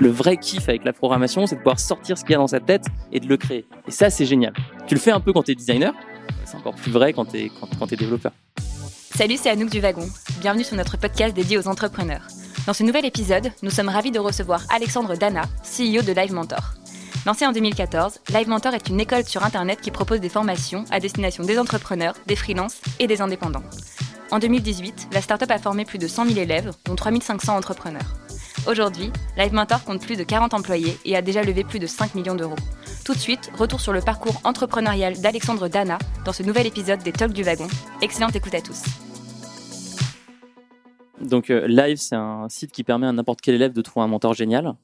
Le vrai kiff avec la programmation, c'est de pouvoir sortir ce qu'il y a dans sa tête et de le créer. Et ça, c'est génial. Tu le fais un peu quand tu es designer, c'est encore plus vrai quand tu es, développeur. Salut, c'est Anouk du Wagon. Bienvenue sur notre podcast dédié aux entrepreneurs. Dans ce nouvel épisode, nous sommes ravis de recevoir Alexandre Dana, CEO de Live Mentor. Lancé en 2014, Live Mentor est une école sur Internet qui propose des formations à destination des entrepreneurs, des freelances et des indépendants. En 2018, la startup a formé plus de 100 000 élèves, dont 3500 entrepreneurs. Aujourd'hui, Live Mentor compte plus de 40 employés et a déjà levé plus de 5 millions d'euros. Tout de suite, retour sur le parcours entrepreneurial d'Alexandre Dana dans ce nouvel épisode des Talks du Wagon. Excellente écoute à tous. Donc euh, Live, c'est un site qui permet à n'importe quel élève de trouver un mentor génial.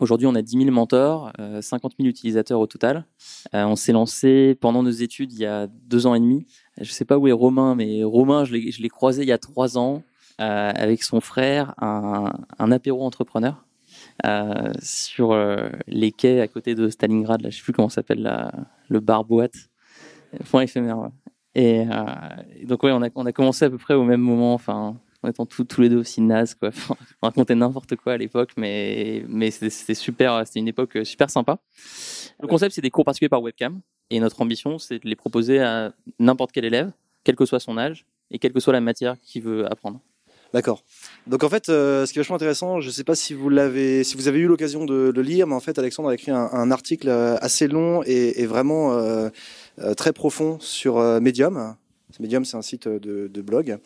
Aujourd'hui, on a 10 000 mentors, 50 000 utilisateurs au total. Euh, on s'est lancé pendant nos études il y a deux ans et demi. Je ne sais pas où est Romain, mais Romain, je l'ai croisé il y a trois ans euh, avec son frère, un, un apéro entrepreneur. Euh, sur euh, les quais à côté de Stalingrad, là, je sais plus comment s'appelle le bar boîte, point éphémère. Ouais. Et, euh, donc ouais, on a, on a commencé à peu près au même moment, enfin en étant tous, tous les deux aussi nazes quoi. on racontait n'importe quoi à l'époque, mais mais c'était super, c'était une époque super sympa. Le concept c'est des cours particuliers par webcam, et notre ambition c'est de les proposer à n'importe quel élève, quel que soit son âge et quelle que soit la matière qu'il veut apprendre. D'accord. Donc en fait, euh, ce qui est vachement intéressant, je ne sais pas si vous l'avez, si vous avez eu l'occasion de le lire, mais en fait, Alexandre a écrit un, article euh, assez long et, vraiment euh, euh, très profond sur euh, Medium. Medium, c'est un site de, blog.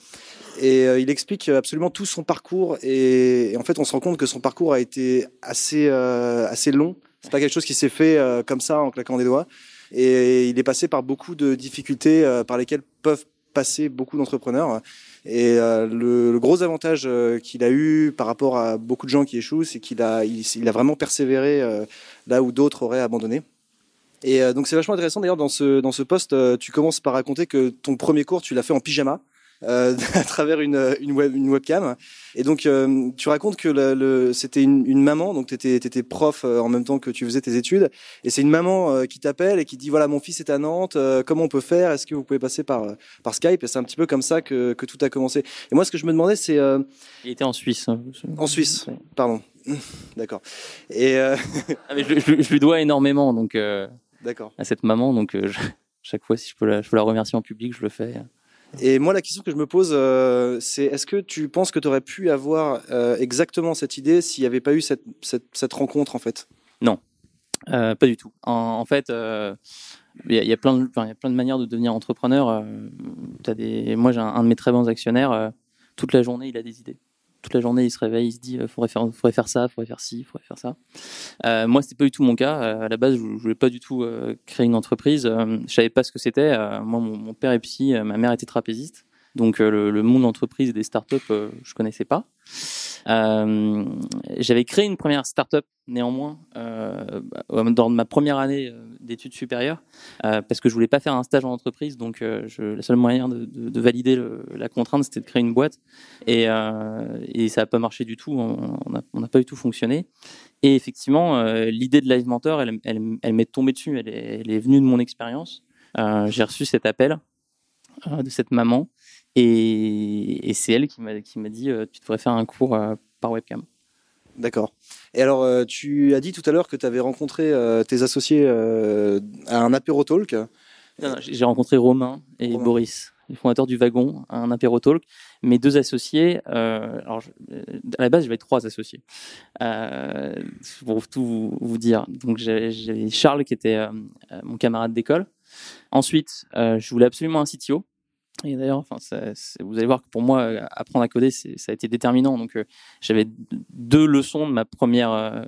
Et il explique absolument tout son parcours. Et, et, en fait, on se rend compte que son parcours a été assez, assez long. C'est pas quelque chose qui s'est fait comme ça en claquant des doigts. Et il est passé par beaucoup de difficultés par lesquelles peuvent passer beaucoup d'entrepreneurs. Et euh, le, le, gros avantage euh, qu'il a eu par rapport à beaucoup de gens qui échouent, c'est qu'il a, il, il, a vraiment persévéré euh, là où d'autres auraient abandonné. Et donc c'est vachement intéressant d'ailleurs dans ce dans ce poste, tu commences par raconter que ton premier cours tu l'as fait en pyjama euh, à travers une, une, web, une, webcam. Et donc, euh, tu racontes que le, le, c'était une, une, maman, donc tu étais, étais, prof euh, en même temps que tu faisais tes études, et c'est une maman euh, qui t'appelle et qui dit, voilà, mon fils est à Nantes, euh, comment on peut faire? Est-ce que vous pouvez passer par, par Skype? Et c'est un petit peu comme ça que, que tout a commencé. Et moi, ce que je me demandais, c'est... Il était en Suisse. Hein, en Suisse, pardon. D'accord. Et ah, mais je, je, je, lui dois énormément, donc... D'accord. À cette maman, donc je, chaque fois, si je peux, la, je peux la remercier en public, je le fais. Et moi, la question que je me pose, euh, c'est est-ce que tu penses que tu aurais pu avoir euh, exactement cette idée s'il n'y avait pas eu cette, rencontre, en fait? Non, euh, pas du tout. En, fait, il y, a plein de, y a plein de manières de devenir entrepreneur. Moi, j'ai un, de mes très bons actionnaires. Toute la journée, il a des idées toute la journée, il se réveille, il se dit, faudrait faire, faudrait faire ça, faudrait faire ci, faudrait faire ça. Euh, moi, c'était pas du tout mon cas. Euh, à la base, je, je voulais pas du tout euh, créer une entreprise. Euh, je savais pas ce que c'était. moi, mon, mon, père est psy, ma mère était trapéziste. Donc, le, le, monde d'entreprise et des startups, je connaissais pas. Euh, j'avais créé une première start-up néanmoins euh, dans ma première année d'études supérieures euh, parce que je voulais pas faire un stage en entreprise. Donc je, le seul moyen de, de, de valider le, la contrainte c'était de créer une boîte. Et, et ça n'a pas marché du tout. On n'a pas du tout fonctionné. Et effectivement l'idée de Live Mentor elle, elle, elle m'est tombée dessus. Elle est, elle est venue de mon expérience. J'ai reçu cet appel de cette maman et, et c'est elle qui m'a dit euh, tu devrais faire un cours euh, par webcam. D'accord. Et alors, euh, tu as dit tout à l'heure que tu avais rencontré tes associés à un apéro talk. J'ai rencontré Romain et Romain. Boris, les fondateurs du Wagon, à un apéro talk. Mes deux associés, euh, alors je, à la base, j'avais trois associés, euh, pour tout vous, vous dire. Donc, j'avais Charles qui était mon camarade d'école. Ensuite, je voulais absolument un CTO. Et d'ailleurs, enfin, vous allez voir que pour moi, apprendre à coder, ça a été déterminant. Donc, euh, j'avais deux leçons de ma première euh,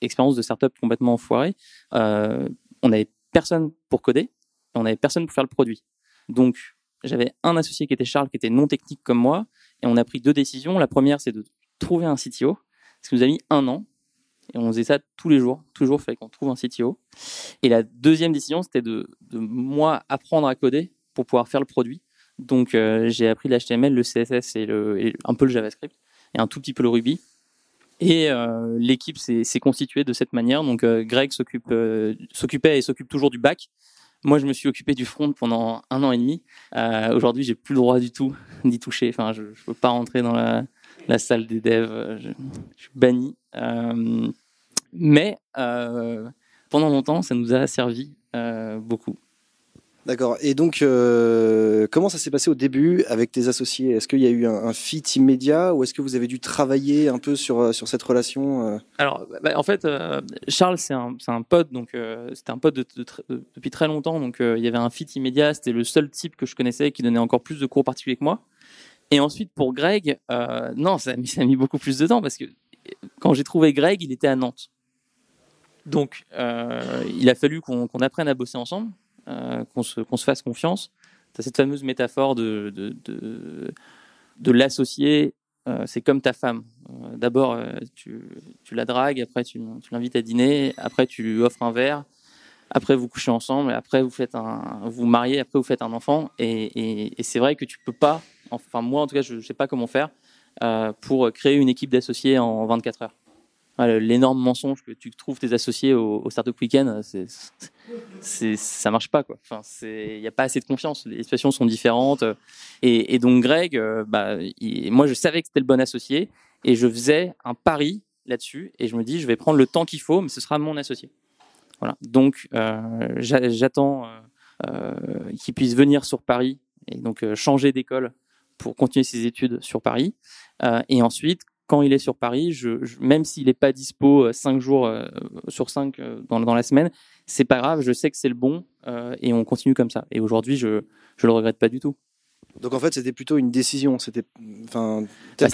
expérience de startup complètement foirée. Euh, on n'avait personne pour coder, et on n'avait personne pour faire le produit. Donc, j'avais un associé qui était Charles, qui était non technique comme moi, et on a pris deux décisions. La première, c'est de trouver un CTO, ce qui nous a mis un an. Et on faisait ça tous les jours. Toujours, il fallait qu'on trouve un CTO. Et la deuxième décision, c'était de moi apprendre à coder pour pouvoir faire le produit. Donc euh, j'ai appris l'HTML, le CSS et, le, un peu le JavaScript et un tout petit peu le Ruby. Et euh, l'équipe s'est constituée de cette manière. Donc euh, Greg s'occupait et s'occupe toujours du bac. Moi, je me suis occupé du front pendant un an et demi. Aujourd'hui, j'ai plus le droit du tout d'y toucher. Enfin, je ne peux pas rentrer dans la, salle des devs. Je suis banni. Mais pendant longtemps, ça nous a servi beaucoup. D'accord. Et donc, euh, comment ça s'est passé au début avec tes associés? Est-ce qu'il y a eu un, fit immédiat ou est-ce que vous avez dû travailler un peu sur, euh, sur cette relation euh? Alors, bah, en fait, Charles, c'est un, un, pote, donc c'était un pote depuis très longtemps, donc il y avait un fit immédiat. C'était le seul type que je connaissais qui donnait encore plus de cours particuliers que moi. Et ensuite, pour Greg, non, ça a mis beaucoup plus de temps parce que quand j'ai trouvé Greg, il était à Nantes. Donc, il a fallu qu'on apprenne à bosser ensemble. Euh, qu'on se, se, fasse confiance. Tu as cette fameuse métaphore de, de, de, l'associer, euh, c'est comme ta femme. Euh, d'abord, tu, tu, la dragues, après tu, tu l'invites à dîner, après tu lui offres un verre, après vous couchez ensemble, après vous faites un, vous mariez, après vous faites un enfant. Et, et, et c'est vrai que tu peux pas, enfin moi en tout cas, je ne sais pas comment faire pour créer une équipe d'associés en 24 heures l'énorme mensonge que tu trouves tes associés au, au Startup Weekend, c'est, ça marche pas quoi. Enfin, il n'y a pas assez de confiance. Les situations sont différentes. Et, et donc Greg, euh, bah, moi je savais que c'était le bon associé et je faisais un pari là-dessus et je me dis je vais prendre le temps qu'il faut, mais ce sera mon associé. Voilà. Donc euh, j'attends euh, qu'il puisse venir sur Paris et donc changer d'école pour continuer ses études sur Paris. et ensuite, quand il est sur Paris, je, même s'il n'est pas dispo 5 euh, jours euh, sur 5 euh, dans, dans, la semaine, c'est pas grave, je sais que c'est le bon et on continue comme ça. Et aujourd'hui, je ne le regrette pas du tout. Donc en fait, c'était plutôt une décision. C'était, enfin, bah,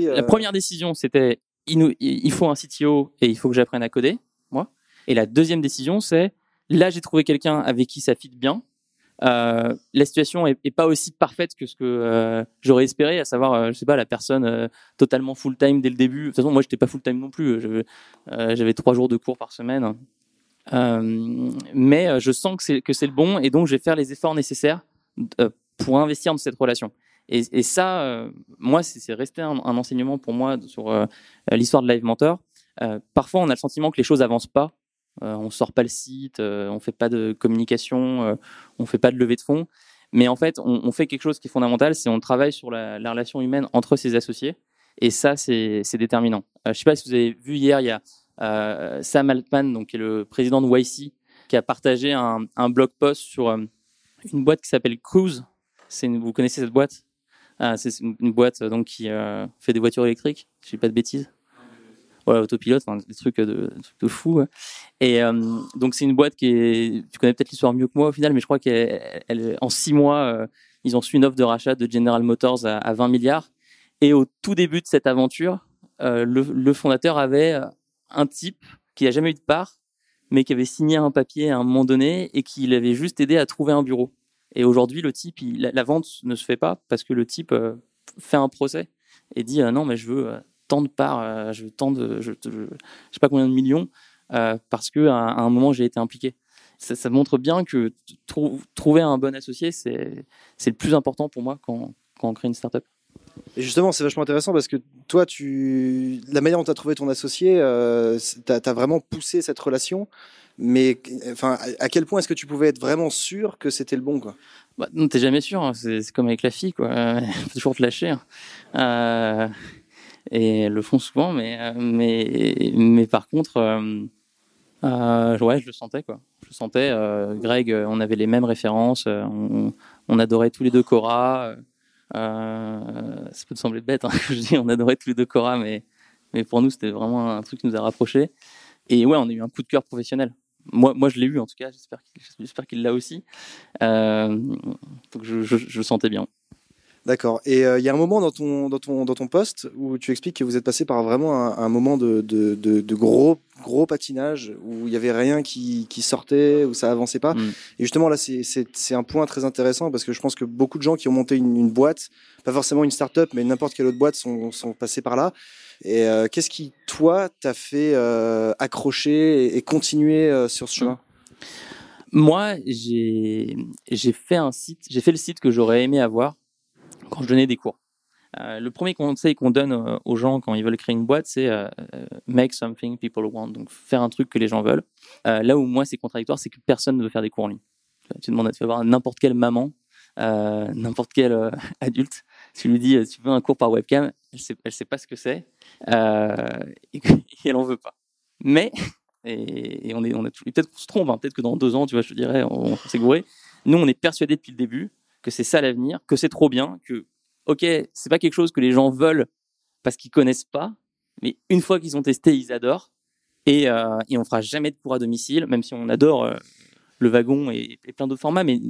la, première décision, c'était il, il, faut un CTO et il faut que j'apprenne à coder, moi. Et la deuxième décision, c'est là, j'ai trouvé quelqu'un avec qui ça fit bien. Euh, la situation est, pas aussi parfaite que ce que euh, j'aurais espéré, à savoir, euh, je sais pas, la personne totalement full time dès le début. De toute façon, moi, j'étais pas full time non plus. J'avais trois jours de cours par semaine, mais je sens que c'est le bon, et donc je vais faire les efforts nécessaires pour investir dans cette relation. Et, ça, moi, c'est resté un, un, enseignement pour moi sur l'histoire de Live Mentor. parfois, on a le sentiment que les choses avancent pas euh, on sort pas le site, euh, on fait pas de communication, euh, on fait pas de levée de fonds. Mais en fait, on, fait quelque chose qui est fondamental, c'est on travaille sur la, relation humaine entre ses associés. Et ça, c'est déterminant. je sais pas si vous avez vu hier, il y a Sam Altman, donc qui est le président de YC, qui a partagé un, blog post sur une boîte qui s'appelle Cruise. Vous connaissez cette boîte? Ah, C'est une boîte donc qui fait des voitures électriques. Je dis pas de bêtises autopilote, des trucs de, de fou. Et euh, donc c'est une boîte qui est, tu connais peut-être l'histoire mieux que moi au final, mais je crois qu'en six mois, euh, ils ont su une offre de rachat de General Motors à, 20 milliards. Et au tout début de cette aventure, euh, le, fondateur avait un type qui n'a jamais eu de part, mais qui avait signé un papier à un moment donné et qui l'avait juste aidé à trouver un bureau. Et aujourd'hui, le type, la, vente ne se fait pas parce que le type fait un procès et dit non, mais je veux tant de parts, euh, je tant de, je, je, sais pas combien de millions, euh, parce que à, un moment j'ai été impliqué. Ça, montre bien que trouver un bon associé, c'est le plus important pour moi quand, quand on crée une startup. Et justement, c'est vachement intéressant parce que toi, tu, la manière dont tu as trouvé ton associé, euh, tu as, vraiment poussé cette relation. Mais enfin, à quel point est-ce que tu pouvais être vraiment sûr que c'était le bon quoi? Bah, Non, t'es jamais sûr. Hein. C'est comme avec la fille, quoi. toujours te lâcher. Hein. Euh, et le font souvent, mais, euh, mais, mais par contre, euh, euh, ouais, je le sentais quoi. Je sentais. Greg, on avait les mêmes références, on, adorait tous les deux Cora. ça peut te sembler bête, hein, je dis, on adorait tous les deux Cora, mais, mais pour nous, c'était vraiment un truc qui nous a rapprochés. Et ouais, on a eu un coup de cœur professionnel. Moi, moi je l'ai eu en tout cas, j'espère qu'il l'a aussi. je, je, le sentais bien. D'accord. Et euh, il y a un moment dans ton, dans, ton, dans ton poste où tu expliques que vous êtes passé par vraiment un, moment de, de, de, gros, gros patinage, où il n'y avait rien qui, qui, sortait, où ça avançait pas. Mm. Et justement, là, c'est un point très intéressant parce que je pense que beaucoup de gens qui ont monté une, boîte, pas forcément une start-up, mais n'importe quelle autre boîte, sont, sont passés par là. Et euh, qu'est-ce qui, toi, t'a fait euh, accrocher et, continuer sur ce chemin? Moi, j'ai fait un site, j'ai fait le site que j'aurais aimé avoir quand je donnais des cours. Euh, le premier conseil qu'on donne euh, aux gens quand ils veulent créer une boîte, c'est euh, make something people want, donc faire un truc que les gens veulent. là où moi c'est contradictoire, c'est que personne ne veut faire des cours en ligne. Tu demandes à te voir n'importe quelle maman, n'importe quel adulte, tu lui dis tu veux un cours par webcam, elle sait, sait pas ce que c'est et, elle en veut pas. Mais, et, on, est, on a peut-être qu'on se trompe, hein, peut-être que dans deux ans, tu vois, je dirais, on, s'est gouré. Nous, on est persuadés depuis le début que c'est ça l'avenir, que c'est trop bien, que, ok, c'est pas quelque chose que les gens veulent parce qu'ils connaissent pas, mais une fois qu'ils ont testé, ils adorent. Et, euh, et on fera jamais de cours à domicile, même si on adore euh, le wagon et, plein d'autres formats. Mais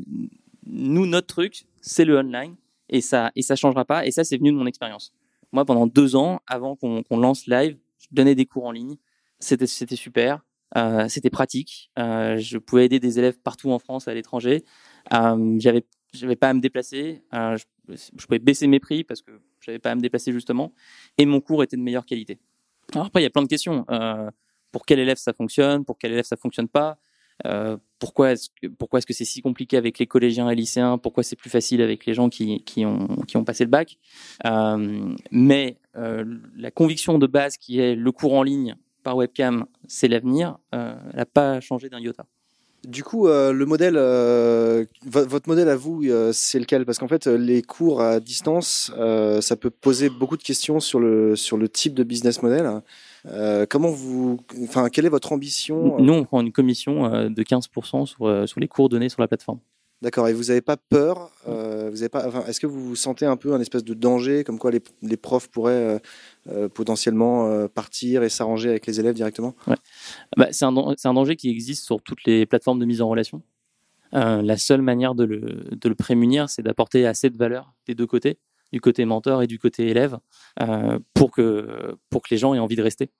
nous, notre truc, c'est le online et ça et ça changera pas. Et ça, c'est venu de mon expérience. Moi, pendant deux ans, avant qu'on lance live, je donnais des cours en ligne. C'était super. Euh, c'était pratique. Euh, je pouvais aider des élèves partout en France, à l'étranger. Euh, j'avais j'avais pas à me déplacer. Euh, je, je, pouvais baisser mes prix parce que j'avais pas à me déplacer justement. Et mon cours était de meilleure qualité. Alors après, il y a plein de questions. Euh, pour quel élève ça fonctionne Pour quel élève ça fonctionne pas euh, pourquoi est-ce que pourquoi est-ce que c'est si compliqué avec les collégiens et lycéens Pourquoi c'est plus facile avec les gens qui, qui ont qui ont passé le bac euh, Mais euh, la conviction de base qui est le cours en ligne par webcam, c'est l'avenir, euh, elle n'a pas changé d'un iota. Du coup, euh, le modèle, euh, votre modèle à vous, c'est lequel? Parce qu'en fait, les cours à distance, ça peut poser beaucoup de questions sur le sur le type de business model. Euh, comment vous, enfin, quelle est votre ambition? Nous, on prend une commission euh, de 15% sur, euh, sur les cours donnés sur la plateforme. D'accord. Et vous n'avez pas peur euh, Vous avez pas enfin, Est-ce que vous sentez un peu un espèce de danger, comme quoi les, les profs pourraient euh, potentiellement partir et s'arranger avec les élèves directement? Ouais. bah, c'est un, un, danger qui existe sur toutes les plateformes de mise en relation. la seule manière de le, de le prémunir, c'est d'apporter assez de valeur des deux côtés du côté mentor et du côté élève euh, pour que pour que les gens aient envie de rester.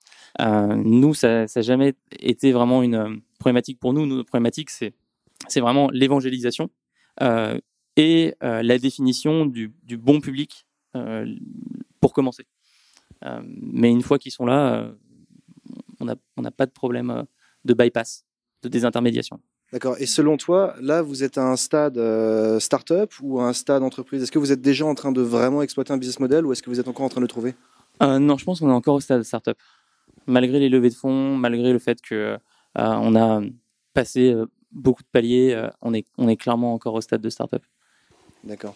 Euh, nous, ça n'a jamais été vraiment une euh, problématique pour nous. Notre problématique, c'est c'est vraiment l'évangélisation euh, et euh, la définition du, du bon public euh, pour commencer. mais une fois qu'ils sont là, on n'a on pas de problème de bypass, de désintermédiation. D'accord. Et selon toi, là, vous êtes à un stade start-up ou à un stade entreprise? Est-ce que vous êtes déjà en train de vraiment exploiter un business model ou est-ce que vous êtes encore en train de le trouver? Non, je pense qu'on est encore au stade start-up. Malgré les levées de fonds, malgré le fait que on a passé beaucoup de paliers, euh, on, est, on est clairement encore au stade de start-up. D'accord.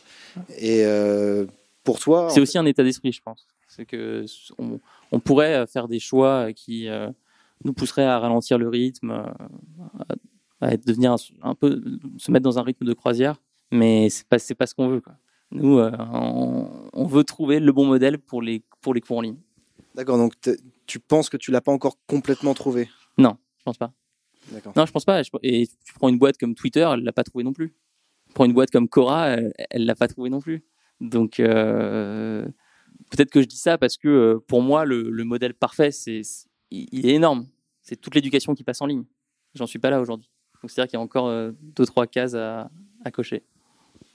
Et euh, pour toi. C'est aussi un état d'esprit, je pense. C'est que on, on, pourrait faire des choix qui nous pousseraient à ralentir le rythme, à devenir un, peu se mettre dans un rythme de croisière, mais c'est pas c'est pas ce qu'on veut. Quoi. Nous, euh, on, on, veut trouver le bon modèle pour les pour les cours en ligne. D'accord. Donc tu penses que tu l'as pas encore complètement trouvé? Non, je pense pas. Non, je pense pas. Et tu prends une boîte comme Twitter, elle l'a pas trouvé non plus. Tu prends une boîte comme Cora, elle, elle l'a pas trouvé non plus. Donc euh, peut-être que je dis ça parce que euh, pour moi le, le modèle parfait, c'est il est énorme. C'est toute l'éducation qui passe en ligne. J'en suis pas là aujourd'hui. Donc c'est-à-dire qu'il y a encore euh, deux trois cases à cocher.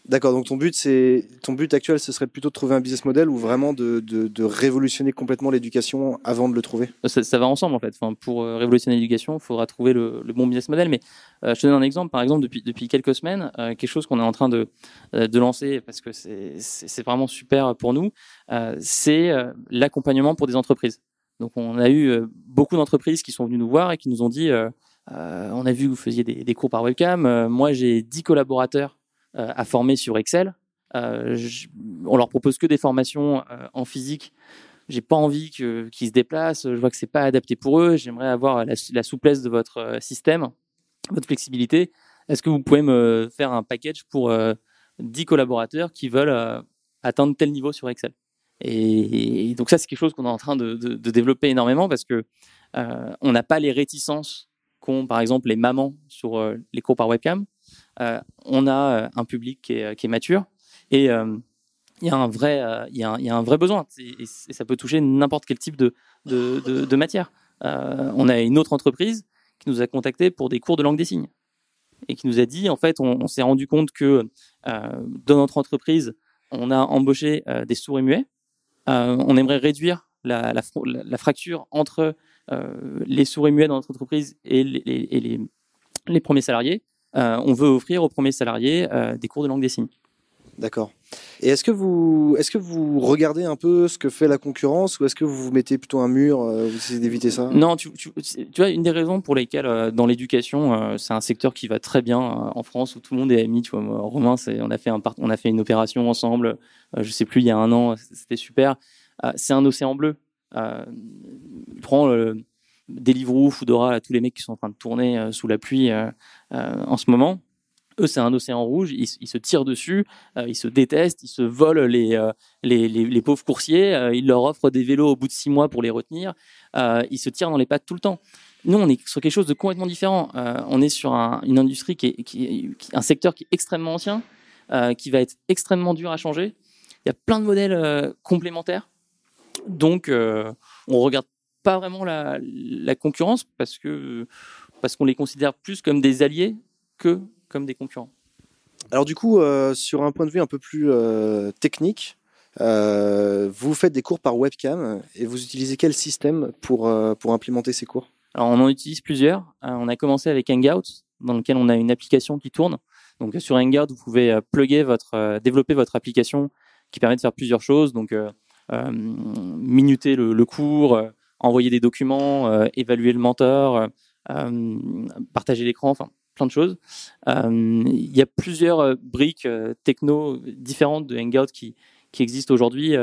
D'accord, donc ton but, c'est ton but actuel, ce serait plutôt de trouver un business model ou vraiment de, de, révolutionner complètement l'éducation avant de le trouver? Ça, ça, va ensemble en fait. Pour euh, révolutionner l'éducation, il faudra trouver le, bon business model. Mais euh, je te donne un exemple. Par exemple, depuis, depuis quelques semaines, euh, quelque chose qu'on est en train de, euh, de lancer parce que c'est vraiment super pour nous, euh, c'est l'accompagnement pour des entreprises. Donc on a eu beaucoup d'entreprises qui sont venues nous voir et qui nous ont dit euh, on a vu que vous faisiez des, des cours par webcam. Euh, moi, j'ai 10 collaborateurs euh, à former sur Excel. Je, on leur propose que des formations en physique. J'ai pas envie qu'ils se déplacent. Je vois que c'est pas adapté pour eux. J'aimerais avoir la, souplesse de votre système, votre flexibilité. Est-ce que vous pouvez me faire un package pour 10 collaborateurs qui veulent atteindre tel niveau sur Excel? Et, donc ça, c'est quelque chose qu'on est en train de, développer énormément parce que euh, on n'a pas les réticences qu'ont par exemple les mamans sur euh, les cours par webcam, euh, on a euh, un public qui est, est mature et il y a un vrai, y, a vrai besoin. Et, ça peut toucher n'importe quel type de, matière. on a une autre entreprise qui nous a contacté pour des cours de langue des signes et qui nous a dit en fait on, s'est rendu compte que euh, dans notre entreprise on a embauché euh, des sourds et muets. Euh, on aimerait réduire la, fracture entre euh, les sourds et muets dans notre entreprise et les, premiers salariés, euh, on veut offrir aux premiers salariés euh, des cours de langue des signes. D'accord. Et est-ce que vous est-ce que vous regardez un peu ce que fait la concurrence ou est-ce que vous vous mettez plutôt un mur, euh, vous essayez d'éviter ça? Non, tu, tu, tu, vois une des raisons pour lesquelles euh, dans l'éducation euh, c'est un secteur qui va très bien en France où tout le monde est ami. Tu vois, moi, Romain, on a fait un on a fait une opération ensemble. je sais plus il y a un an, c'était super. c'est un océan bleu. Euh, prends le, Deliveroo, Foodora, tous les mecs qui sont en train de tourner sous la pluie en ce moment. Eux, c'est un océan rouge, ils, se tirent dessus, ils se détestent, ils se volent les, les, les, pauvres coursiers, ils leur offrent des vélos au bout de six mois pour les retenir, ils se tirent dans les pattes tout le temps. Nous, on est sur quelque chose de complètement différent. on est sur une industrie qui est, un secteur qui est extrêmement ancien, qui va être extrêmement dur à changer. Il y a plein de modèles complémentaires. Donc, on regarde pas vraiment la, concurrence parce que parce qu'on les considère plus comme des alliés que comme des concurrents. Alors du coup, euh, sur un point de vue un peu plus euh, technique, euh, vous faites des cours par webcam et vous utilisez quel système pour, pour implémenter ces cours? Alors on en utilise plusieurs. on a commencé avec Hangout, dans lequel on a une application qui tourne. Donc sur Hangout, vous pouvez plugger votre, développer votre application qui permet de faire plusieurs choses. Donc minuter le, le cours, envoyer des documents, euh, évaluer le mentor, euh, partager l'écran, enfin plein de choses. Euh, il y a plusieurs briques techno différentes de Hangout qui, qui existent aujourd'hui.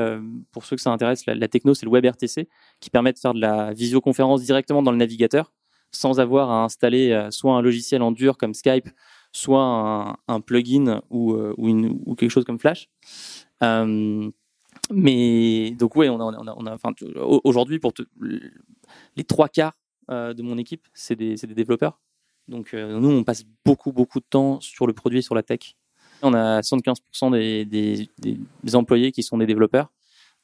pour ceux que ça intéresse, la, techno, c'est le WebRTC, qui permet de faire de la visioconférence directement dans le navigateur, sans avoir à installer soit un logiciel en dur comme Skype, soit un, plugin ou, ou, quelque chose comme Flash. Mais donc oui, on a, on a, enfin, aujourd'hui pour les trois quarts euh, de mon équipe, c'est des, des, développeurs. Donc euh, nous, on passe beaucoup beaucoup de temps sur le produit, sur la tech. On a 75% des, des, des, employés qui sont des développeurs.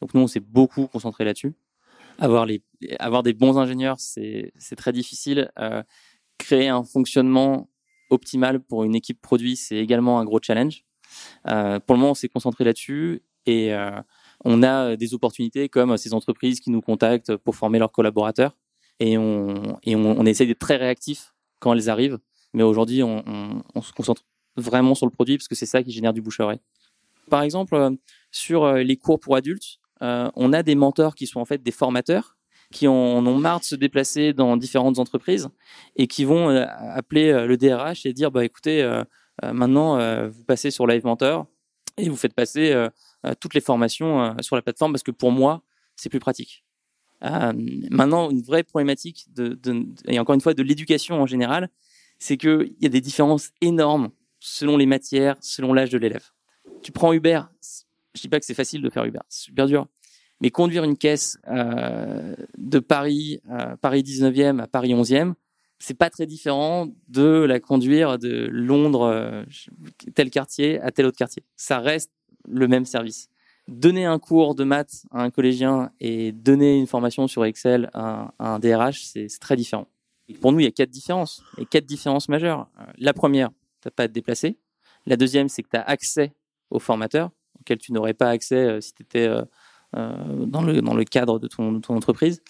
Donc nous, on s'est beaucoup concentré là-dessus. Avoir, les, avoir des bons ingénieurs, c'est très difficile. Euh, créer un fonctionnement optimal pour une équipe produit, c'est également un gros challenge. Euh, pour le moment, on s'est concentré là-dessus et euh, on a euh, des opportunités comme ces entreprises qui nous contactent pour former leurs collaborateurs et on, essaie d'être très réactif quand elles arrivent. Mais aujourd'hui, on, se concentre vraiment sur le produit parce que c'est ça qui génère du bouche. Par exemple, euh, sur euh, les cours pour adultes, on a des mentors qui sont en fait des formateurs qui en ont marre de se déplacer dans différentes entreprises et qui vont appeler le DRH et dire bah écoutez maintenant vous passez sur Live Mentor et vous faites passer euh, toutes les formations euh, sur la plateforme parce que pour moi, c'est plus pratique. Euh, maintenant, une vraie problématique, de, et encore une fois, de l'éducation en général, c'est qu'il y a des différences énormes selon les matières, selon l'âge de l'élève. Tu prends Uber, je dis pas que c'est facile de faire Uber, c'est super dur. Mais conduire une caisse de Paris, Paris 19e à Paris 11e, c'est pas très différent de la conduire de Londres, tel quartier à tel autre quartier. Ça reste le même service. Donner un cours de maths à un collégien et donner une formation sur Excel à, un DRH, c'est très différent. pour nous, il y a quatre différences, et quatre différences majeures. Euh, la première, tu n'as pas à te déplacer. La deuxième, c'est que tu as accès aux formateurs, auxquels tu n'aurais pas accès euh, si tu étais euh, dans, le, cadre de ton, entreprise.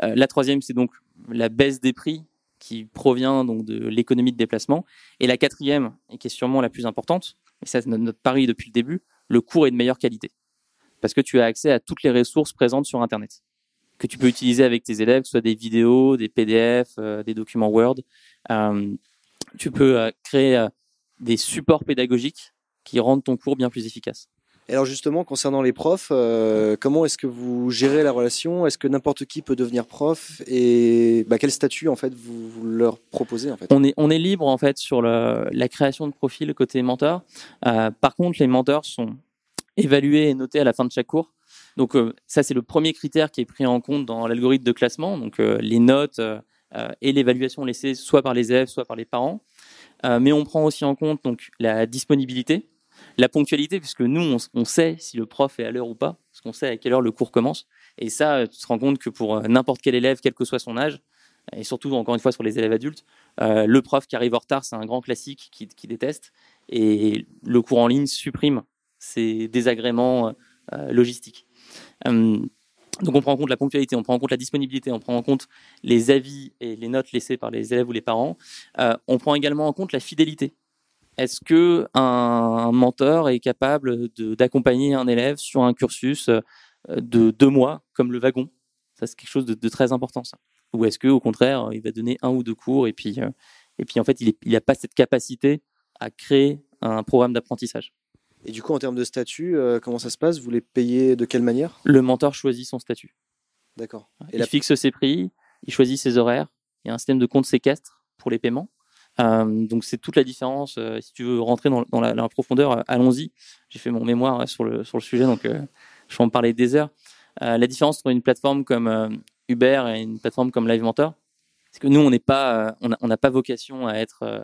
la troisième, c'est donc la baisse des prix qui provient donc de l'économie de déplacement. Et la quatrième, et qui est sûrement la plus importante, et ça c'est notre pari depuis le début, le cours est de meilleure qualité. Parce que tu as accès à toutes les ressources présentes sur Internet, que tu peux utiliser avec tes élèves, que ce soit des vidéos, des PDF, euh, des documents Word. Euh, tu peux euh, créer des supports pédagogiques qui rendent ton cours bien plus efficace. Et alors justement, concernant les profs, comment est-ce que vous gérez la relation? Est-ce que n'importe qui peut devenir prof? Et bah, quel statut en fait vous, leur proposez on est, on est libre en fait sur la création de profil côté mentor. par contre, les mentors sont évalué et noté à la fin de chaque cours. Donc euh, ça, c'est le premier critère qui est pris en compte dans l'algorithme de classement. Donc euh, les notes euh, et l'évaluation laissées soit par les élèves, soit par les parents. mais on prend aussi en compte donc la disponibilité, la ponctualité, puisque nous, on, sait si le prof est à l'heure ou pas, parce qu'on sait à quelle heure le cours commence. Et ça, tu te rends compte que pour n'importe quel élève, quel que soit son âge, et surtout encore une fois sur les élèves adultes, le prof qui arrive en retard, c'est un grand classique qui, qui déteste. Et le cours en ligne supprime ces désagréments euh, logistiques. Euh, donc on prend en compte la ponctualité, on prend en compte la disponibilité, on prend en compte les avis et les notes laissées par les élèves ou les parents. Euh, on prend également en compte la fidélité. Est-ce que un, mentor est capable d'accompagner un élève sur un cursus de deux mois, comme le wagon? Ça, c'est quelque chose de, très important. Ça. Ou est-ce que, au contraire, il va donner un ou deux cours et puis, et puis en fait, il n'a pas cette capacité à créer un programme d'apprentissage? Et du coup, en termes de statut, euh, comment ça se passe? Vous les payez de quelle manière? Le mentor choisit son statut. D'accord. Il fixe ses prix il choisit ses horaires. Il y a un système de compte séquestre pour les paiements. Euh, donc c'est toute la différence. Euh, si tu veux rentrer dans, la, profondeur, euh, allons-y. J'ai fait mon mémoire sur le, sujet, donc je vais en parler des heures. la différence entre une plateforme comme Uber et une plateforme comme Live Mentor, c'est que nous, on n'est pas, on n'a pas vocation à être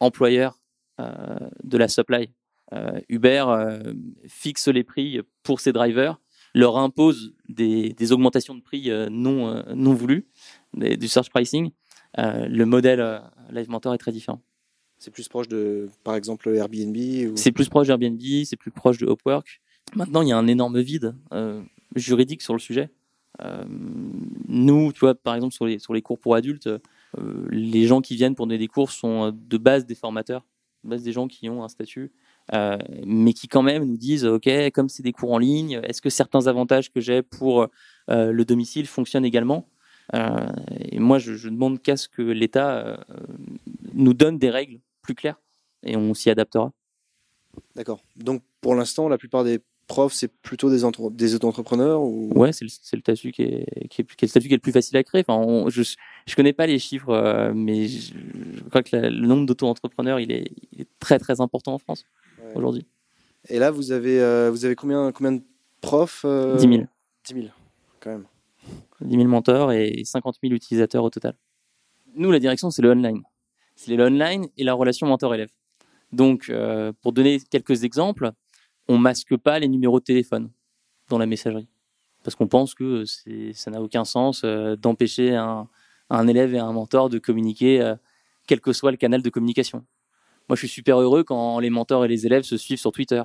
employeur de la supply. Uber fixe les prix pour ses drivers, leur impose des, des augmentations de prix non, non voulues, du search pricing. Le modèle Live Mentor est très différent. C'est plus proche de, par exemple, Airbnb C'est plus proche d'Airbnb, c'est plus proche de Upwork. Maintenant, il y a un énorme vide euh, juridique sur le sujet. Euh, nous, tu vois, par exemple, sur les, sur les cours pour adultes, euh, les gens qui viennent pour donner des cours sont de base des formateurs, de base des gens qui ont un statut, mais qui quand même nous disent, OK, comme c'est des cours en ligne, est-ce que certains avantages que j'ai pour le domicile fonctionnent également? Euh, et moi, je, je demande qu'à ce que l'État euh, nous donne des règles plus claires et on s'y adaptera. D'accord. Donc, pour l'instant, la plupart des profs, c'est plutôt des, des auto-entrepreneurs ou... Ouais, c'est le, le, statut qui est, qui, est, qui est, le statut qui est le plus facile à créer. Enfin, je je connais pas les chiffres, euh, mais je, crois que le nombre d'auto-entrepreneurs, il est, il est, très très important en France aujourd'hui. Et là, vous avez, vous avez combien, combien de profs 10 000. 10 000, quand même. 10 000 mentors et 50 000 utilisateurs au total. Nous, la direction, c'est le online. C'est le online et la relation mentor-élève. Donc, euh, pour donner quelques exemples, on masque pas les numéros de téléphone dans la messagerie. Parce qu'on pense que ça n'a aucun sens euh, d'empêcher un, un, élève et un mentor de communiquer, euh, quel que soit le canal de communication. Moi, je suis super heureux quand les mentors et les élèves se suivent sur Twitter,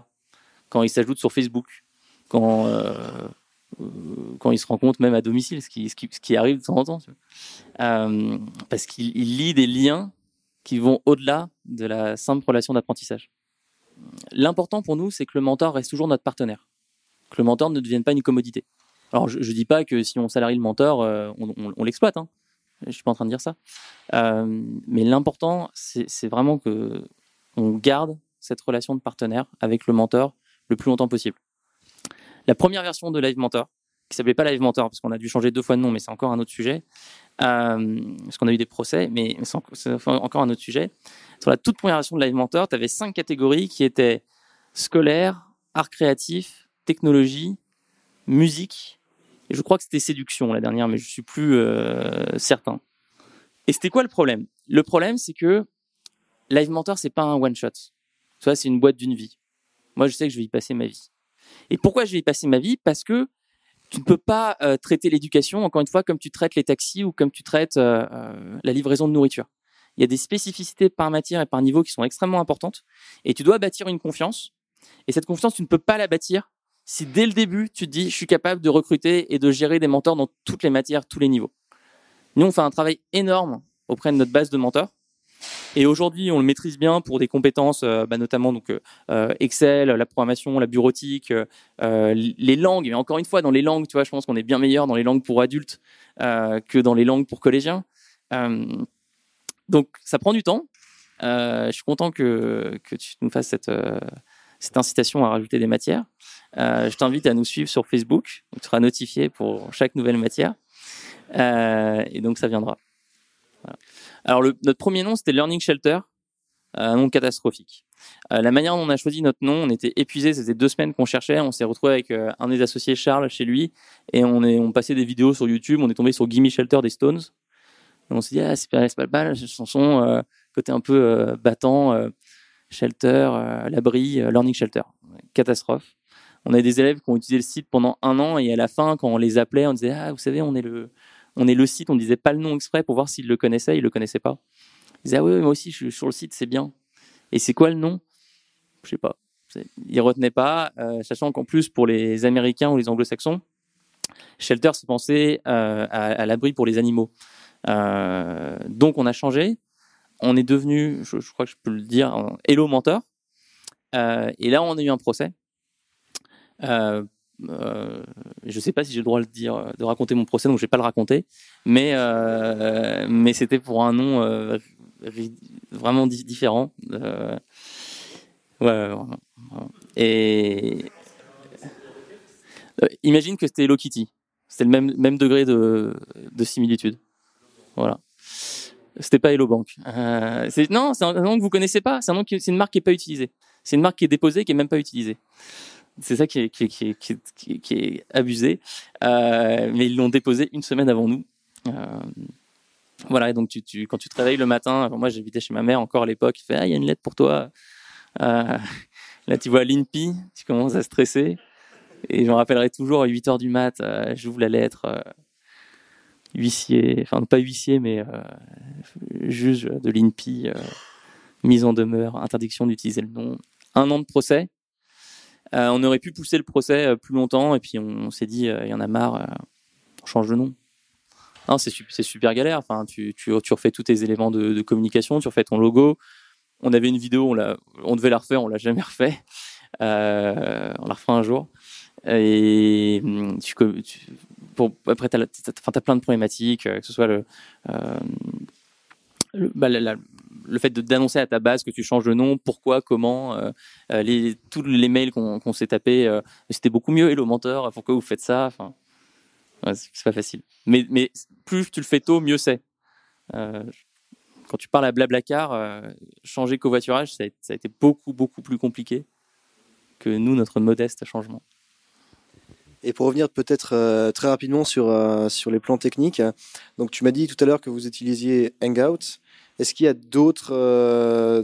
quand ils s'ajoutent sur Facebook, quand quand il se rencontre même à domicile, ce qui, arrive de temps en temps. Euh, parce qu'il lie des liens qui vont au-delà de la simple relation d'apprentissage. L'important pour nous, c'est que le mentor reste toujours notre partenaire, que le mentor ne devienne pas une commodité. Alors, je ne dis pas que si on salarie le mentor, euh, on, l'exploite. Hein. Je suis pas en train de dire ça. Euh, mais l'important, c'est vraiment que on garde cette relation de partenaire avec le mentor le plus longtemps possible. La première version de Live Mentor, qui s'appelait pas Live Mentor, parce qu'on a dû changer deux fois de nom, mais c'est encore un autre sujet, euh, parce qu'on a eu des procès, mais c'est encore un autre sujet. Sur la toute première version de Live Mentor, tu avais cinq catégories qui étaient scolaire, art créatif, technologie, musique, et je crois que c'était séduction la dernière, mais je suis plus euh, certain. Et c'était quoi le problème? Le problème, c'est que Live Mentor, c'est pas un one shot. Tu vois, c'est une boîte d'une vie. Moi, je sais que je vais y passer ma vie. Et pourquoi je vais y passer ma vie? Parce que tu ne peux pas euh, traiter l'éducation, encore une fois, comme tu traites les taxis ou comme tu traites euh, euh, la livraison de nourriture. Il y a des spécificités par matière et par niveau qui sont extrêmement importantes. Et tu dois bâtir une confiance. Et cette confiance, tu ne peux pas la bâtir si dès le début, tu te dis, je suis capable de recruter et de gérer des mentors dans toutes les matières, tous les niveaux. Nous, on fait un travail énorme auprès de notre base de mentors. Et aujourd'hui, on le maîtrise bien pour des compétences, euh, bah, notamment donc euh, Excel, la programmation, la bureautique, euh, les langues. Mais encore une fois, dans les langues, tu vois, je pense qu'on est bien meilleur dans les langues pour adultes que dans les langues pour collégiens. donc, ça prend du temps. je suis content que, tu nous fasses cette, incitation à rajouter des matières. je t'invite à nous suivre sur Facebook. tu seras notifié pour chaque nouvelle matière. et donc, ça viendra. Voilà. Alors, notre premier nom, c'était Learning Shelter, un nom catastrophique. Euh, la manière dont on a choisi notre nom, on était épuisé, c'était deux semaines qu'on cherchait, on s'est retrouvé avec euh, un des associés Charles chez lui, et on, est, on passait des vidéos sur YouTube, on est tombé sur Gimme Shelter des Stones. On s'est dit, ah, c'est pas, pas mal, cette chanson, euh, côté un peu euh, battant, shelter, l'abri, learning shelter. Catastrophe. On a des élèves qui ont utilisé le site pendant un an, et à la fin, quand on les appelait, on disait, ah, vous savez, on est le, on est le site, on disait pas le nom exprès pour voir s'ils le connaissaient, ils le connaissaient pas. Ils disaient ah oui, moi aussi je suis sur le site, c'est bien. Et c'est quoi le nom? Je sais pas. Ils retenaient pas, euh, sachant qu'en plus pour les Américains ou les Anglo-Saxons, shelter se pensait euh, à, l'abri pour les animaux. Euh, donc on a changé. On est devenu, je, crois que je peux le dire, Hello Mentor. et là on a eu un procès euh, je ne sais pas si j'ai le droit de dire, de raconter mon procès, donc je vais pas le raconter. Mais euh, mais c'était pour un nom euh, vraiment différent. Euh, ouais, Et imagine que c'était Hello Kitty. C'était le même même degré de, de similitude. Voilà. C'était pas Hello Bank. Non, c'est un nom que vous connaissez pas. C'est un une marque qui est pas utilisée. C'est une marque qui est déposée, qui est même pas utilisée. C'est ça qui est, abusé. Mais ils l'ont déposé une semaine avant nous. Euh, voilà, et donc tu, quand tu te réveilles le matin, moi j'habitais chez ma mère encore à l'époque, il fait Ah, il y a une lettre pour toi. Euh, là, tu vois l'INPI, tu commences à stresser. Et je me rappellerai toujours à 8 heures du mat, euh, j'ouvre la lettre, huissier, enfin pas huissier, mais juge de l'INPI, mise en demeure, interdiction d'utiliser le nom, un an de procès. Euh, on aurait pu pousser le procès euh, plus longtemps, et puis on, s'est dit, il y en a marre, on change de nom. Non, c'est super, galère. Enfin, tu, tu, tu, refais tous tes éléments de, communication, tu refais ton logo. On avait une vidéo, on, devait la refaire, on l'a jamais refait. Euh, on la refera un jour. Et tu pour, après, tu as, plein de problématiques, que ce soit le, euh, bah, le fait d'annoncer à ta base que tu changes de nom, pourquoi, comment, euh, les, tous les mails qu'on, s'est tapés, euh, c'était beaucoup mieux. Hello mentor, pourquoi vous faites ça? Enfin, ouais, C'est pas facile. Mais, mais plus tu le fais tôt, mieux c'est. Euh, quand tu parles à Blablacar, euh, changer covoiturage, ça a, été beaucoup, beaucoup plus compliqué que nous, notre modeste changement. Et pour revenir peut-être euh, très rapidement sur, euh, sur les plans techniques, donc tu m'as dit tout à l'heure que vous utilisiez Hangout. Est-ce qu'il y a d'autres euh,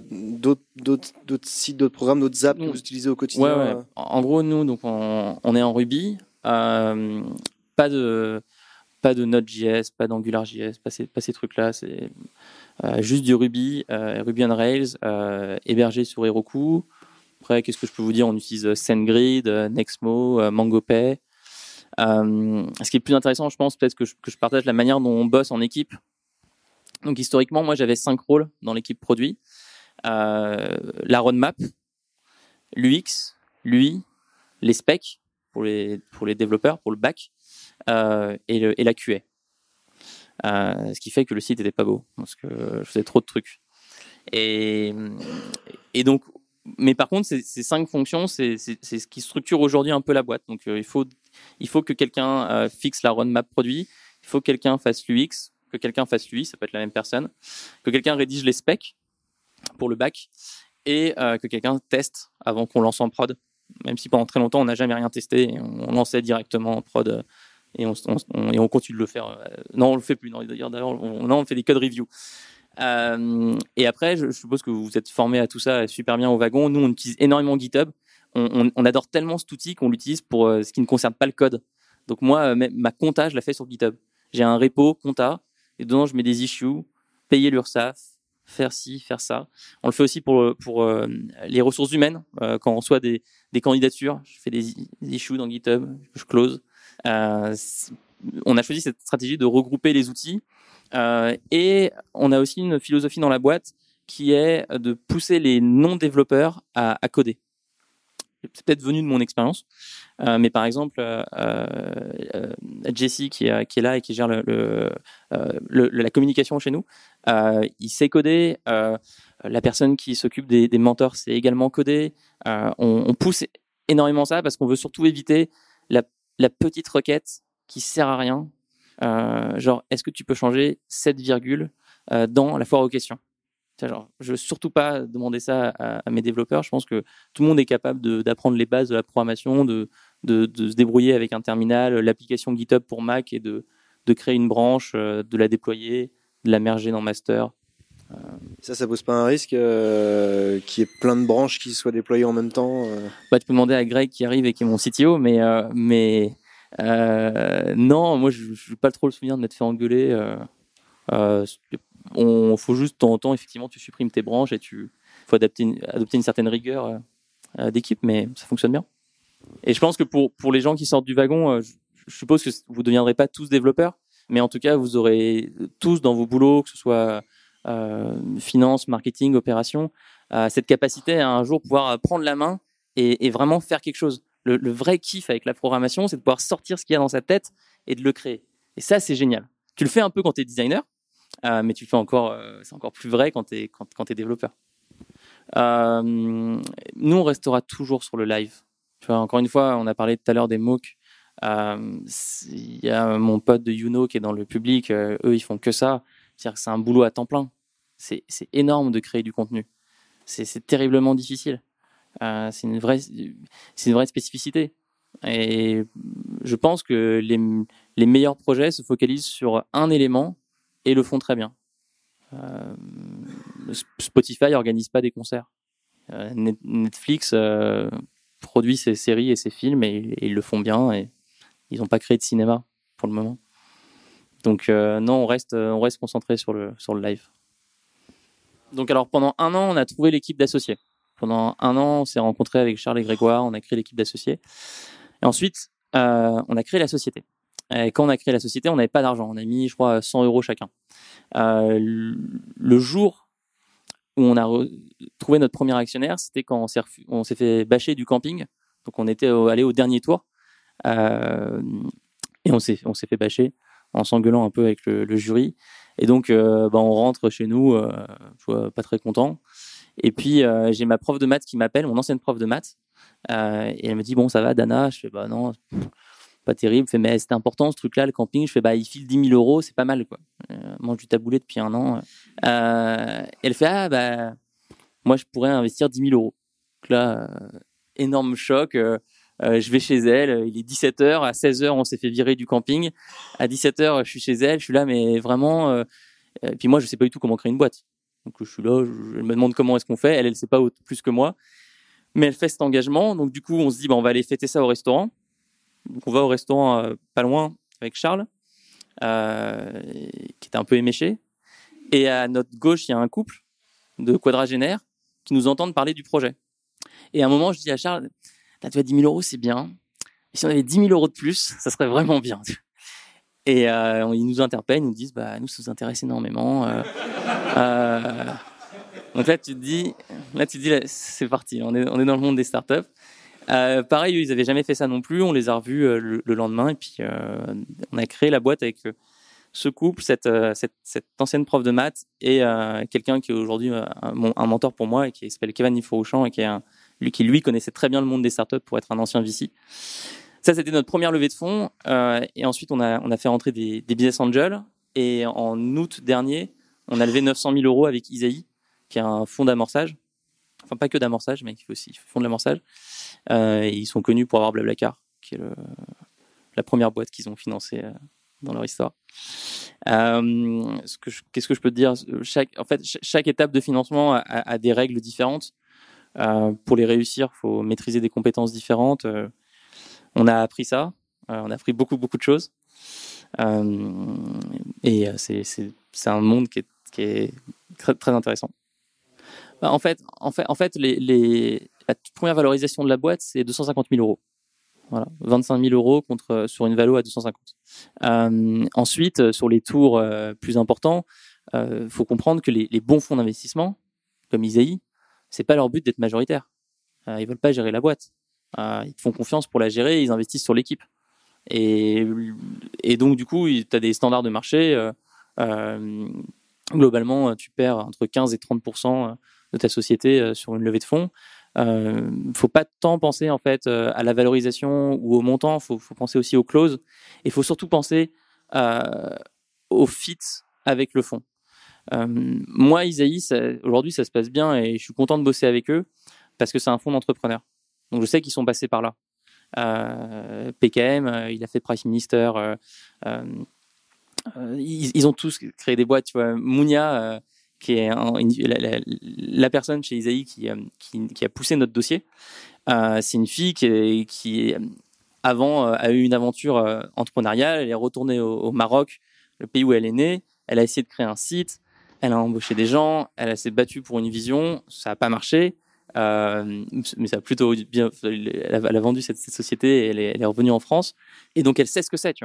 sites, d'autres programmes, d'autres apps que vous utilisez au quotidien ouais, ouais. En gros, nous, donc on, on est en Ruby. Euh, pas de pas de Node.js, pas d'AngularJS, pas ces, pas ces trucs-là. C'est euh, juste du Ruby, Ruby on Rails, hébergé sur Heroku. Après, qu'est-ce que je peux vous dire? On utilise SendGrid, Nexmo, MangoPay. Euh, ce qui est plus intéressant, je pense, peut-être que je partage la manière dont on bosse en équipe. Donc historiquement, moi j'avais cinq rôles dans l'équipe produit. Euh, la roadmap, l'UX, l'UI, les specs pour les, pour les développeurs, pour le back, euh, et, le, et la QA. Euh, ce qui fait que le site n'était pas beau, parce que je faisais trop de trucs. Et, et donc, mais par contre, ces, ces cinq fonctions, c'est ce qui structure aujourd'hui un peu la boîte. Donc, euh, il, faut, il faut que quelqu'un fixe la roadmap produit, il faut que quelqu'un fasse l'UX, que quelqu'un fasse lui, ça peut être la même personne, que quelqu'un rédige les specs pour le bac et euh, que quelqu'un teste avant qu'on lance en prod. Même si pendant très longtemps, on n'a jamais rien testé, et on, lançait directement en prod euh, et on, continue de le faire. Euh, non, on le fait plus. D'ailleurs, on, on fait des code review. Euh, et après, je, suppose que vous êtes formé à tout ça super bien au wagon. Nous, on utilise énormément GitHub. On, adore tellement cet outil qu'on l'utilise pour ce qui ne concerne pas le code. Donc moi, ma compta, je la fais sur GitHub. J'ai un repo compta et dedans, je mets des issues, payer l'URSSAF, faire ci, faire ça. On le fait aussi pour, pour euh, les ressources humaines. Euh, quand on reçoit des, des candidatures, je fais des, issues dans GitHub, je close. Euh, on a choisi cette stratégie de regrouper les outils euh, et on a aussi une philosophie dans la boîte qui est de pousser les non-développeurs à, à, coder. C'est peut-être venu de mon expérience, euh, mais par exemple, euh, euh, Jesse qui est, là et qui gère le, le, le la communication chez nous, il sait coder. la personne qui s'occupe des, des, mentors sait également coder. On, on, pousse énormément ça parce qu'on veut surtout éviter la, la petite requête qui sert à rien euh, genre, est-ce que tu peux changer cette virgule euh, dans la foire aux questions? Genre, je veux surtout pas demander ça à, à, mes développeurs. Je pense que tout le monde est capable d'apprendre les bases de la programmation, de, de, de se débrouiller avec un terminal, l'application GitHub pour Mac et de, de créer une branche, euh, de la déployer, de la merger dans master. Euh... Ça, ça pose pas un risque euh, qu'il y ait plein de branches qui soient déployées en même temps euh... bah, Tu peux demander à Greg qui arrive et qui est mon CTO, mais, euh, mais non, moi, je n'ai pas trop le souvenir de m'être fait engueuler. On faut juste de temps en temps, effectivement, tu supprimes tes branches et tu faut une, adopter une certaine rigueur euh, d'équipe, mais ça fonctionne bien. Et je pense que pour, les gens qui sortent du wagon, euh, je, suppose que vous ne deviendrez pas tous développeurs, mais en tout cas, vous aurez tous dans vos boulots, que ce soit euh, finance, marketing, opération, euh, cette capacité à un jour pouvoir prendre la main et, et vraiment faire quelque chose le, le, vrai kiff avec la programmation, c'est de pouvoir sortir ce qu'il y a dans sa tête et de le créer. Et ça, c'est génial. Tu le fais un peu quand tu es designer, euh, mais tu fais encore, euh, c'est encore plus vrai quand tu es, développeur. Euh, nous, on restera toujours sur le live. Tu vois, encore une fois, on a parlé tout à l'heure des MOOC. Il y a mon pote de Youno qui est dans le public, eux, ils font que ça. C'est-à-dire que c'est un boulot à temps plein. C'est énorme de créer du contenu. C'est terriblement difficile. C'est une vraie, spécificité. Et je pense que les, meilleurs projets se focalisent sur un élément et le font très bien. Euh, Spotify organise pas des concerts. Euh, Netflix euh, produit ses séries et ses films et, ils le font bien et ils n'ont pas créé de cinéma pour le moment. Donc non, on reste, on concentré sur le, live. Donc alors pendant un an, on a trouvé l'équipe d'associés. Pendant un an, on s'est rencontré avec Charles et Grégoire, on a créé l'équipe d'associés. Et ensuite, on a créé la société. Et quand on a créé la société, on n'avait pas d'argent. On a mis, je crois, 100 euros chacun. Euh, le jour où on a trouvé notre premier actionnaire, c'était quand on s'est fait bâcher du camping. Donc on était allé au dernier tour. Euh, et on s'est fait bâcher en s'engueulant un peu avec le, jury. Et donc, euh, bah, on rentre chez nous, euh, pas très content. Et puis, euh, j'ai ma prof de maths qui m'appelle, mon ancienne prof de maths, euh, et elle me dit Bon, ça va, Dana Je fais Bah non, pas terrible. Je fais Mais c'était important ce truc-là, le camping. Je fais Bah, il file 10 000 euros, c'est pas mal, quoi. Euh, mange du taboulé depuis un an. Euh, elle fait Ah, bah, moi, je pourrais investir 10 000 euros. Donc là, énorme choc. je vais chez elle, il est 17h, à 16h on s'est fait virer du camping, à 17h je suis chez elle, je suis là mais vraiment, puis moi je sais pas du tout comment créer une boîte. Donc je suis là, je, me demande comment est-ce qu'on fait. Elle, elle sait pas plus que moi, mais elle fait cet engagement. Donc du coup, on se dit, bah, on va aller fêter ça au restaurant. On va au restaurant euh, pas loin avec Charles, euh, qui était un peu éméché. Et à notre gauche, il y a un couple de quadragénaires qui nous entendent parler du projet. Et à un moment, je dis à Charles, là, tu as 10 000 euros, c'est bien. Si on avait 10 000 euros de plus, ça serait vraiment bien. Et euh, ils nous interpellent, ils nous disent, bah, nous, ça nous intéresse énormément. Donc là, tu te dis, là, tu te dis, c'est parti, est, on est dans le monde des startups. Euh, pareil, ils n'avaient jamais fait ça non plus. On les a revus le, lendemain et puis on a créé la boîte avec ce couple, cette, cette, cette, ancienne prof de maths et quelqu'un qui est aujourd'hui un, un, mentor pour moi et qui s'appelle Kevin Niforouchan et qui, est un, lui, qui lui connaissait très bien le monde des startups pour être un ancien VC. Ça, c'était notre première levée de fonds. Euh, et ensuite, on a, on a fait rentrer des, des, business angels. Et en août dernier, on a levé 900 000 euros avec Isaïe, qui est un fonds d'amorçage. Enfin, pas que d'amorçage, mais qui aussi fond de l'amorçage. Euh, ils sont connus pour avoir Blablacar, qui est la première boîte qu'ils ont financée euh, dans leur histoire. Euh, Qu'est-ce que je peux te dire? Chaque, En fait, chaque étape de financement a, des règles différentes. Pour les réussir, il faut maîtriser des compétences différentes. On a appris ça, on a appris beaucoup, beaucoup de choses. Et c'est un monde qui est, très intéressant. Bah, en fait, en fait, en fait les, les, la première valorisation de la boîte, c'est 250 000 euros. Voilà, 25 000 euros contre sur une valo à 250. Euh, ensuite, sur les tours euh, plus importants, euh, faut comprendre que les, les bons fonds d'investissement, comme Isaïe, c'est pas leur but d'être majoritaire. ils veulent pas gérer la boîte. Euh, ils font confiance pour la gérer, ils investissent sur l'équipe. Et, et, donc, du coup, tu as des standards de marché. Euh, euh, globalement, tu perds entre 15 et 30 de ta société sur une levée de fonds. Il euh, faut pas tant penser en fait à la valorisation ou au montant. Faut, faut, penser aussi aux clauses. Et il faut surtout penser euh, au fit avec le fonds. Euh, moi, Isaïe, aujourd'hui, ça se passe bien et je suis content de bosser avec eux parce que c'est un fonds d'entrepreneurs. Donc je sais qu'ils sont passés par là. Euh, PKM, euh, il a fait Price Minister. Euh, euh, euh, ils, ils, ont tous créé des boîtes. Tu vois, Mounia, qui est la, personne chez Isaïe qui, qui, a poussé notre dossier, c'est une fille qui, avant a eu une aventure entrepreneuriale. Elle est retournée au, Maroc, le pays où elle est née. Elle a essayé de créer un site. Elle a embauché des gens. Elle s'est battue pour une vision. Ça n'a pas marché. Euh, mais ça a plutôt bien. Elle a, vendu cette, société et elle est, revenue en France. Et donc elle sait ce que c'est.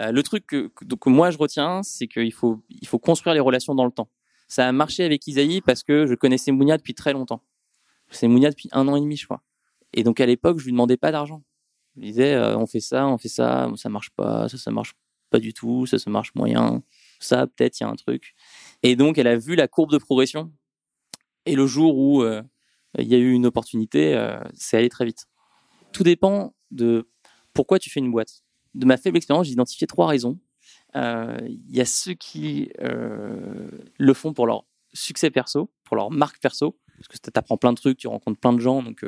Euh, le truc que, moi je retiens, c'est qu'il faut, il faut construire les relations dans le temps. Ça a marché avec Isaïe parce que je connaissais Mounia depuis très longtemps. Connaissais Mounia depuis un an et demi, je crois. Et donc à l'époque, je lui demandais pas d'argent. Je lui disais, euh, on fait ça, on fait ça, ça marche pas, ça, ça marche pas du tout, ça, ça marche moyen, ça, peut-être, il y a un truc. Et donc elle a vu la courbe de progression. Et le jour où euh, il y a eu une opportunité, euh, c'est allé très vite. Tout dépend de pourquoi tu fais une boîte. De ma faible expérience, j'ai identifié trois raisons. Il y a ceux qui le font pour leur succès perso, pour leur marque perso, parce que tu apprends plein de trucs, tu rencontres plein de gens, donc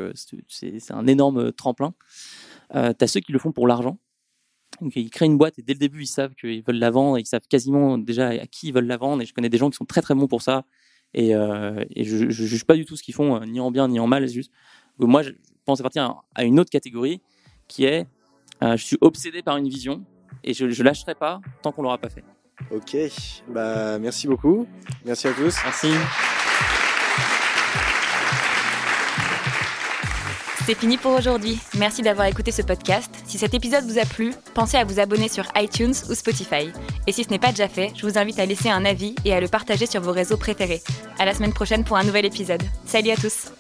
c'est un énorme tremplin. tu as ceux qui le font pour l'argent, donc, ils créent une boîte et dès le début, ils savent qu'ils veulent la vendre, ils savent quasiment déjà à qui ils veulent la vendre. Et je connais des gens qui sont très très bons pour ça. Et, euh, je, ne juge pas du tout ce qu'ils font, euh, ni en bien ni en mal. Juste, moi, je pense à à une autre catégorie qui est euh, je suis obsédé par une vision et je, ne lâcherai pas tant qu'on l'aura pas fait. Ok, bah merci beaucoup. Merci à tous. Merci. C'est fini pour aujourd'hui. Merci d'avoir écouté ce podcast. Si cet épisode vous a plu, pensez à vous abonner sur iTunes ou Spotify. Et si ce n'est pas déjà fait, je vous invite à laisser un avis et à le partager sur vos réseaux préférés. À la semaine prochaine pour un nouvel épisode. Salut à tous.